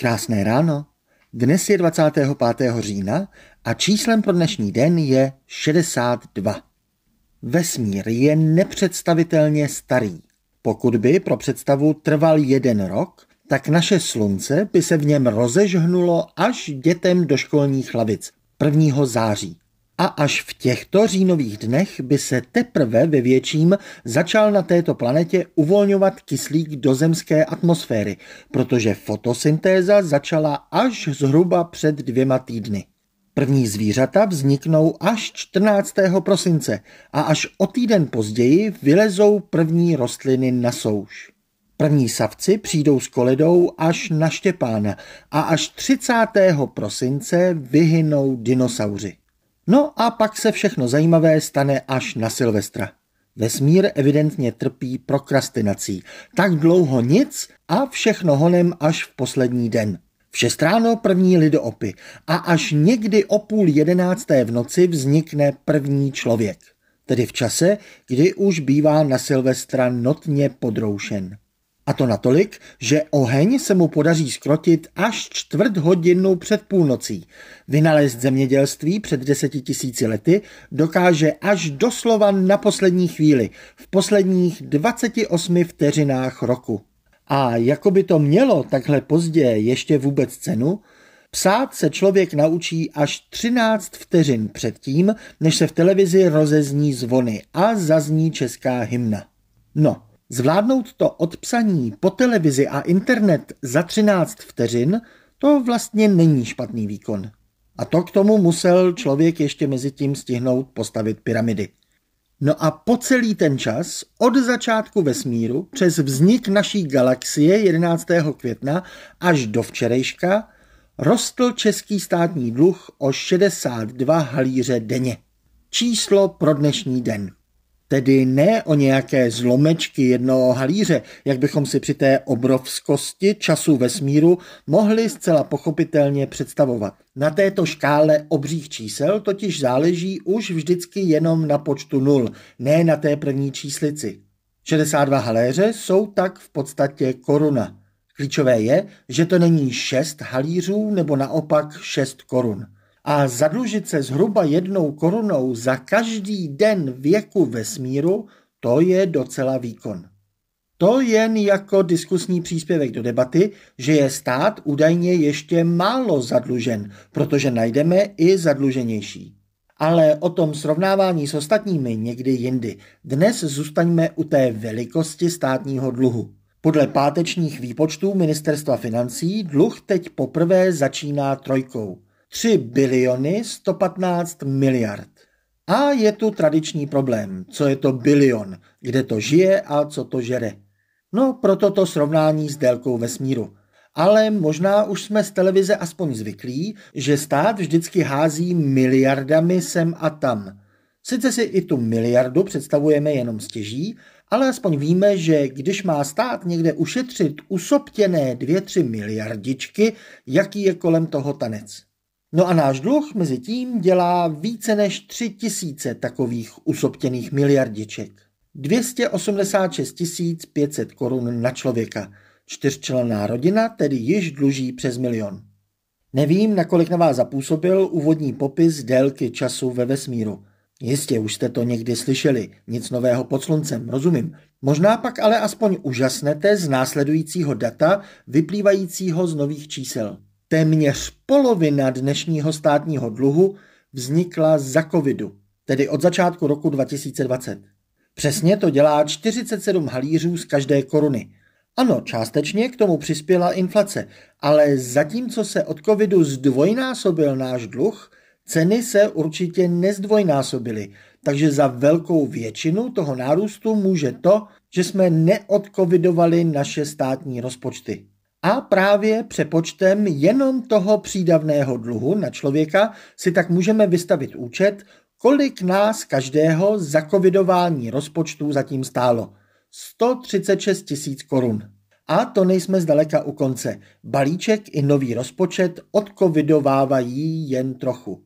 Krásné ráno. Dnes je 25. října a číslem pro dnešní den je 62. Vesmír je nepředstavitelně starý. Pokud by pro představu trval jeden rok, tak naše slunce by se v něm rozežhnulo až dětem do školních lavic 1. září a až v těchto říjnových dnech by se teprve ve větším začal na této planetě uvolňovat kyslík do zemské atmosféry, protože fotosyntéza začala až zhruba před dvěma týdny. První zvířata vzniknou až 14. prosince a až o týden později vylezou první rostliny na souš. První savci přijdou s koledou až na Štěpána a až 30. prosince vyhynou dinosauři. No a pak se všechno zajímavé stane až na Silvestra. Vesmír evidentně trpí prokrastinací. Tak dlouho nic a všechno honem až v poslední den. V šest ráno první lidoopy a až někdy o půl jedenácté v noci vznikne první člověk. Tedy v čase, kdy už bývá na Silvestra notně podroušen. A to natolik, že oheň se mu podaří skrotit až čtvrt hodinu před půlnocí. Vynalezť zemědělství před deseti tisíci lety dokáže až doslova na poslední chvíli, v posledních 28 vteřinách roku. A jako by to mělo takhle pozdě ještě vůbec cenu, Psát se člověk naučí až 13 vteřin předtím, než se v televizi rozezní zvony a zazní česká hymna. No, Zvládnout to od psaní po televizi a internet za 13 vteřin, to vlastně není špatný výkon. A to k tomu musel člověk ještě mezi tím stihnout postavit pyramidy. No a po celý ten čas, od začátku vesmíru, přes vznik naší galaxie 11. května až do včerejška, rostl český státní dluh o 62 halíře denně. Číslo pro dnešní den. Tedy ne o nějaké zlomečky jednoho halíře, jak bychom si při té obrovskosti času vesmíru mohli zcela pochopitelně představovat. Na této škále obřích čísel totiž záleží už vždycky jenom na počtu nul, ne na té první číslici. 62 haléře jsou tak v podstatě koruna. Klíčové je, že to není 6 halířů nebo naopak 6 korun a zadlužit se zhruba jednou korunou za každý den věku vesmíru, to je docela výkon. To jen jako diskusní příspěvek do debaty, že je stát údajně ještě málo zadlužen, protože najdeme i zadluženější. Ale o tom srovnávání s ostatními někdy jindy. Dnes zůstaňme u té velikosti státního dluhu. Podle pátečních výpočtů ministerstva financí dluh teď poprvé začíná trojkou – 3 biliony 115 miliard. A je tu tradiční problém, co je to bilion, kde to žije a co to žere. No, proto to srovnání s délkou vesmíru. Ale možná už jsme z televize aspoň zvyklí, že stát vždycky hází miliardami sem a tam. Sice si i tu miliardu představujeme jenom stěží, ale aspoň víme, že když má stát někde ušetřit usoptěné dvě, tři miliardičky, jaký je kolem toho tanec. No a náš dluh mezi tím dělá více než tři tisíce takových usoptěných miliardiček. 286 500 korun na člověka. Čtyřčlenná rodina tedy již dluží přes milion. Nevím, nakolik na vás zapůsobil úvodní popis délky času ve vesmíru. Jistě už jste to někdy slyšeli, nic nového pod sluncem, rozumím. Možná pak ale aspoň úžasnete z následujícího data vyplývajícího z nových čísel. Téměř polovina dnešního státního dluhu vznikla za covidu, tedy od začátku roku 2020. Přesně to dělá 47 halířů z každé koruny. Ano, částečně k tomu přispěla inflace, ale zatímco se od covidu zdvojnásobil náš dluh, ceny se určitě nezdvojnásobily, takže za velkou většinu toho nárůstu může to, že jsme neodcovidovali naše státní rozpočty. A právě přepočtem jenom toho přídavného dluhu na člověka si tak můžeme vystavit účet, kolik nás každého za covidování rozpočtu zatím stálo. 136 tisíc korun. A to nejsme zdaleka u konce. Balíček i nový rozpočet odcovidovávají jen trochu.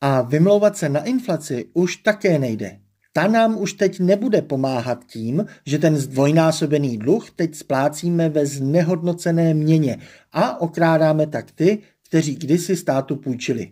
A vymlouvat se na inflaci už také nejde. Ta nám už teď nebude pomáhat tím, že ten zdvojnásobený dluh teď splácíme ve znehodnocené měně a okrádáme tak ty, kteří kdysi státu půjčili.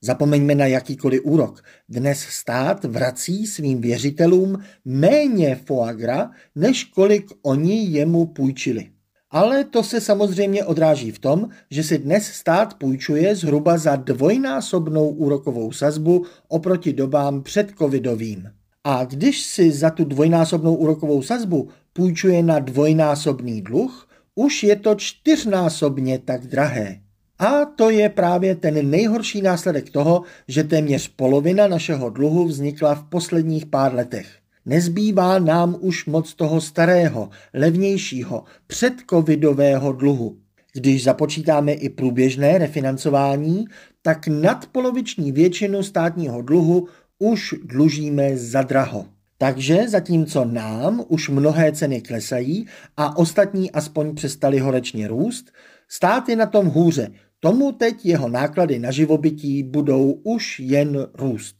Zapomeňme na jakýkoliv úrok. Dnes stát vrací svým věřitelům méně foagra, než kolik oni jemu půjčili. Ale to se samozřejmě odráží v tom, že si dnes stát půjčuje zhruba za dvojnásobnou úrokovou sazbu oproti dobám před covidovým. A když si za tu dvojnásobnou úrokovou sazbu půjčuje na dvojnásobný dluh, už je to čtyřnásobně tak drahé. A to je právě ten nejhorší následek toho, že téměř polovina našeho dluhu vznikla v posledních pár letech. Nezbývá nám už moc toho starého, levnějšího, předcovidového dluhu. Když započítáme i průběžné refinancování, tak nadpoloviční většinu státního dluhu už dlužíme za draho. Takže zatímco nám už mnohé ceny klesají a ostatní aspoň přestali horečně růst, stát je na tom hůře. Tomu teď jeho náklady na živobytí budou už jen růst.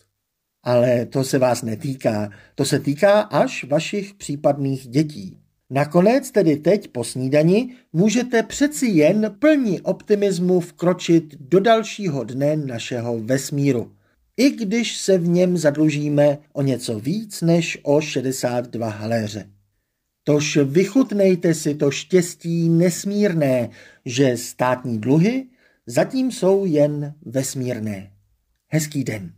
Ale to se vás netýká, to se týká až vašich případných dětí. Nakonec tedy teď po snídani můžete přeci jen plní optimismu vkročit do dalšího dne našeho vesmíru i když se v něm zadlužíme o něco víc než o 62 haléře. Tož vychutnejte si to štěstí nesmírné, že státní dluhy zatím jsou jen vesmírné. Hezký den.